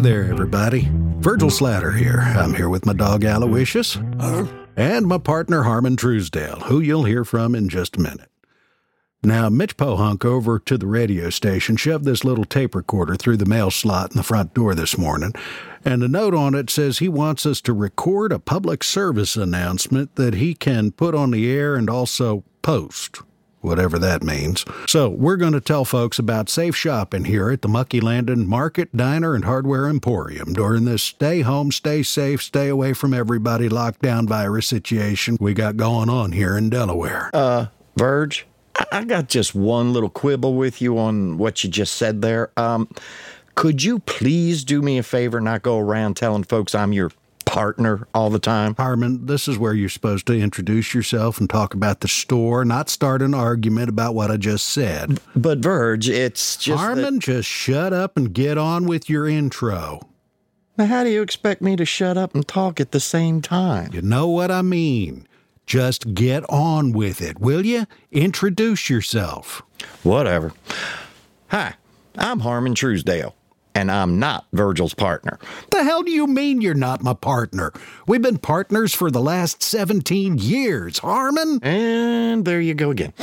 Hey there, everybody. Virgil Slatter here. I'm here with my dog Aloysius and my partner Harmon Truesdale, who you'll hear from in just a minute. Now, Mitch Pohunk over to the radio station shoved this little tape recorder through the mail slot in the front door this morning, and a note on it says he wants us to record a public service announcement that he can put on the air and also post whatever that means. So, we're going to tell folks about safe shopping here at the Mucky Landing Market, Diner, and Hardware Emporium during this stay home, stay safe, stay away from everybody lockdown virus situation we got going on here in Delaware. Uh, Verge, I, got just one little quibble with you on what you just said there. Um, could you please do me a favor, and not go around telling folks I'm your partner all the time? Harmon, this is where you're supposed to introduce yourself and talk about the store, not start an argument about what I just said. But Verge, it's just Harmon, just shut up and get on with your intro. Now, how do you expect me to shut up and talk at the same time? You know what I mean. Just get on with it, will you? Introduce yourself. Whatever. Hi, I'm Harmon Truesdale and I'm not Virgil's partner. The hell do you mean you're not my partner? We've been partners for the last 17 years, Harmon. And there you go again.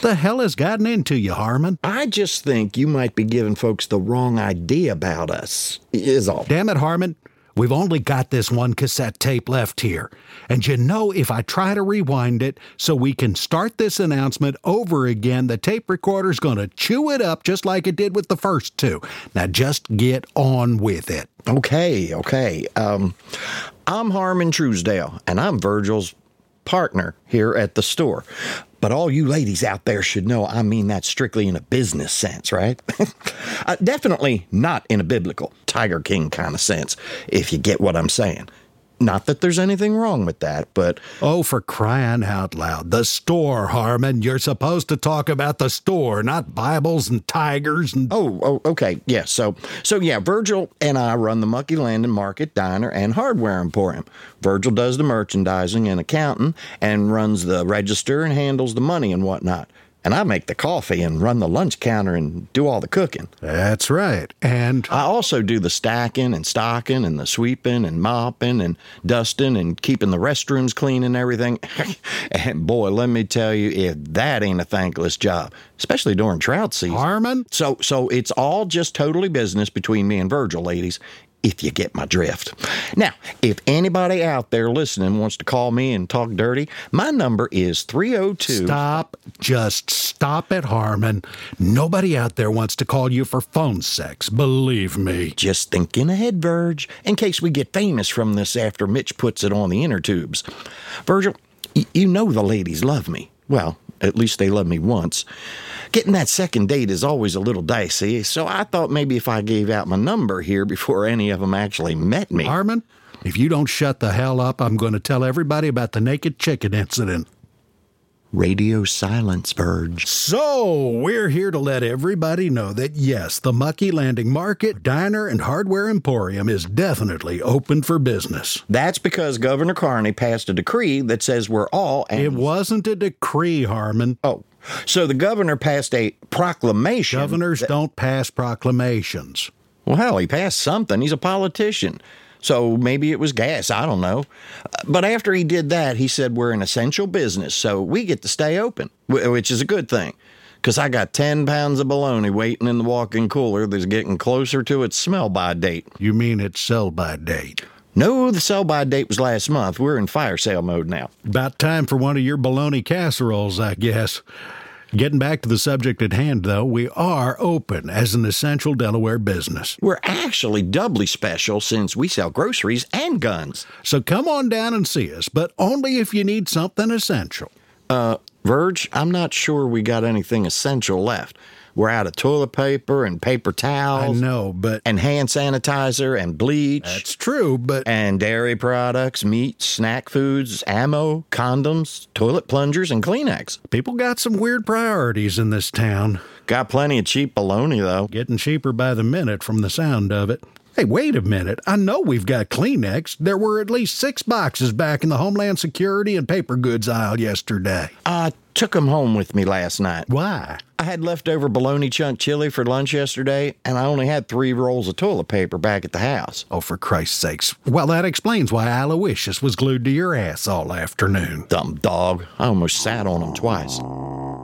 The hell has gotten into you, Harmon? I just think you might be giving folks the wrong idea about us, is all. Damn it, Harmon. We've only got this one cassette tape left here. And you know, if I try to rewind it so we can start this announcement over again, the tape recorder's going to chew it up just like it did with the first two. Now just get on with it. Okay, okay. Um, I'm Harmon Truesdale, and I'm Virgil's partner here at the store. But all you ladies out there should know I mean that strictly in a business sense, right? uh, definitely not in a biblical Tiger King kind of sense, if you get what I'm saying. Not that there's anything wrong with that, but. Oh, for crying out loud. The store, Harmon. You're supposed to talk about the store, not Bibles and tigers and. Oh, oh okay. Yeah. So, so yeah, Virgil and I run the Mucky Landing Market Diner and Hardware Emporium. Virgil does the merchandising and accounting and runs the register and handles the money and whatnot and I make the coffee and run the lunch counter and do all the cooking. That's right. And I also do the stacking and stocking and the sweeping and mopping and dusting and keeping the restrooms clean and everything. and boy, let me tell you, if that ain't a thankless job, especially during trout season. Harmon? So so it's all just totally business between me and Virgil, ladies if you get my drift. Now, if anybody out there listening wants to call me and talk dirty, my number is 302. Stop. Just stop it, Harmon. Nobody out there wants to call you for phone sex, believe me. Just thinking ahead, Verge, in case we get famous from this after Mitch puts it on the inner tubes. Virgil, y- you know the ladies love me. Well, at least they loved me once. Getting that second date is always a little dicey, so I thought maybe if I gave out my number here before any of them actually met me. Harmon, if you don't shut the hell up, I'm going to tell everybody about the naked chicken incident. Radio silence, Verge. So, we're here to let everybody know that yes, the Mucky Landing Market, Diner, and Hardware Emporium is definitely open for business. That's because Governor Carney passed a decree that says we're all. It wasn't a decree, Harmon. Oh, so the governor passed a proclamation. Governors that, don't pass proclamations. Well, hell, he passed something. He's a politician. So maybe it was gas. I don't know. But after he did that, he said, We're an essential business, so we get to stay open, which is a good thing. Because I got 10 pounds of bologna waiting in the walk in cooler that's getting closer to its smell by date. You mean its sell by date? No, the sell by date was last month. We're in fire sale mode now. About time for one of your bologna casseroles, I guess. Getting back to the subject at hand, though, we are open as an essential Delaware business. We're actually doubly special since we sell groceries and guns. So come on down and see us, but only if you need something essential. Uh, Verge, I'm not sure we got anything essential left. We're out of toilet paper and paper towels. I know, but. And hand sanitizer and bleach. That's true, but. And dairy products, meat, snack foods, ammo, condoms, toilet plungers, and Kleenex. People got some weird priorities in this town. Got plenty of cheap baloney, though. Getting cheaper by the minute from the sound of it. Hey, wait a minute. I know we've got Kleenex. There were at least six boxes back in the Homeland Security and paper goods aisle yesterday. I took them home with me last night. Why? I had leftover bologna chunk chili for lunch yesterday, and I only had three rolls of toilet paper back at the house. Oh, for Christ's sakes. Well, that explains why Aloysius was glued to your ass all afternoon. Dumb dog. I almost sat on him twice.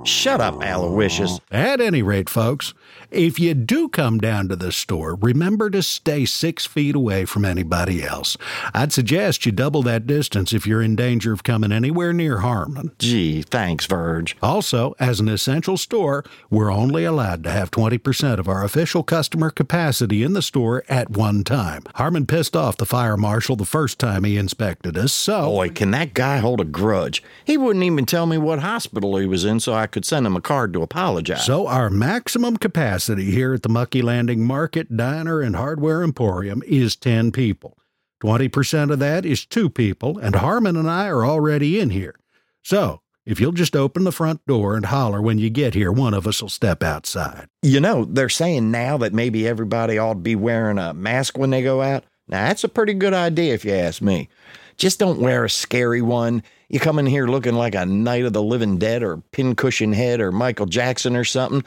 Shut up, Aloysius. At any rate, folks, if you do come down to the store, remember to stay six feet away from anybody else. I'd suggest you double that distance if you're in danger of coming anywhere near Harmon. Gee, thanks, Verge. Also, as an essential store, we're only allowed to have 20% of our official customer capacity in the store at one time. Harmon pissed off the fire marshal the first time he inspected us, so. Boy, can that guy hold a grudge. He wouldn't even tell me what hospital he was in so I could send him a card to apologize. So, our maximum capacity here at the Mucky Landing Market, Diner, and Hardware Emporium is 10 people. 20% of that is two people, and Harmon and I are already in here. So, if you'll just open the front door and holler when you get here, one of us will step outside. You know, they're saying now that maybe everybody ought to be wearing a mask when they go out. Now, that's a pretty good idea if you ask me. Just don't wear a scary one. You come in here looking like a Night of the Living Dead or Pincushion Head or Michael Jackson or something,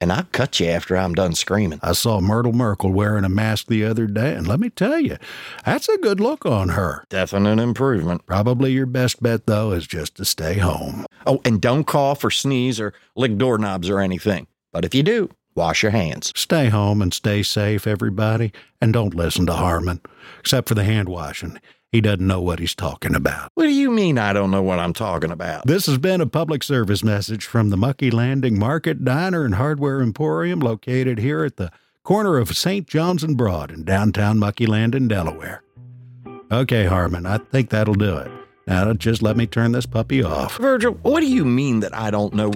and I'll cut you after I'm done screaming. I saw Myrtle Merkel wearing a mask the other day, and let me tell you, that's a good look on her. Definite improvement. Probably your best bet, though, is just to stay home. Oh, and don't cough or sneeze or lick doorknobs or anything. But if you do, wash your hands. Stay home and stay safe, everybody, and don't listen to Harmon, except for the hand washing. He doesn't know what he's talking about. What do you mean I don't know what I'm talking about? This has been a public service message from the Mucky Landing Market Diner and Hardware Emporium located here at the corner of St. John's and Broad in downtown Mucky Landing, Delaware. Okay, Harmon, I think that'll do it. Now just let me turn this puppy off. Virgil, what do you mean that I don't know?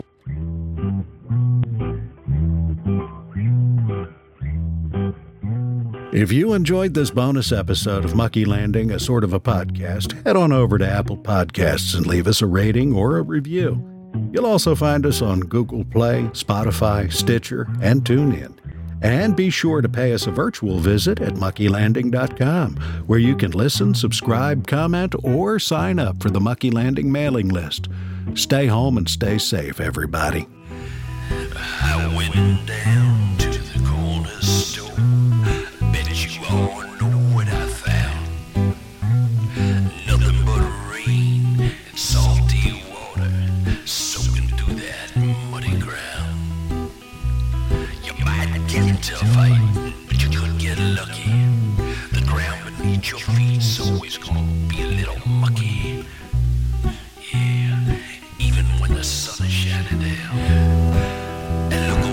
If you enjoyed this bonus episode of Mucky Landing, a sort of a podcast, head on over to Apple Podcasts and leave us a rating or a review. You'll also find us on Google Play, Spotify, Stitcher, and TuneIn. And be sure to pay us a virtual visit at muckylanding.com, where you can listen, subscribe, comment, or sign up for the Mucky Landing mailing list. Stay home and stay safe, everybody. I went down Get to fight, but you could get lucky. The ground beneath your feet's always gonna be a little mucky. Yeah, even when the sun is shining down.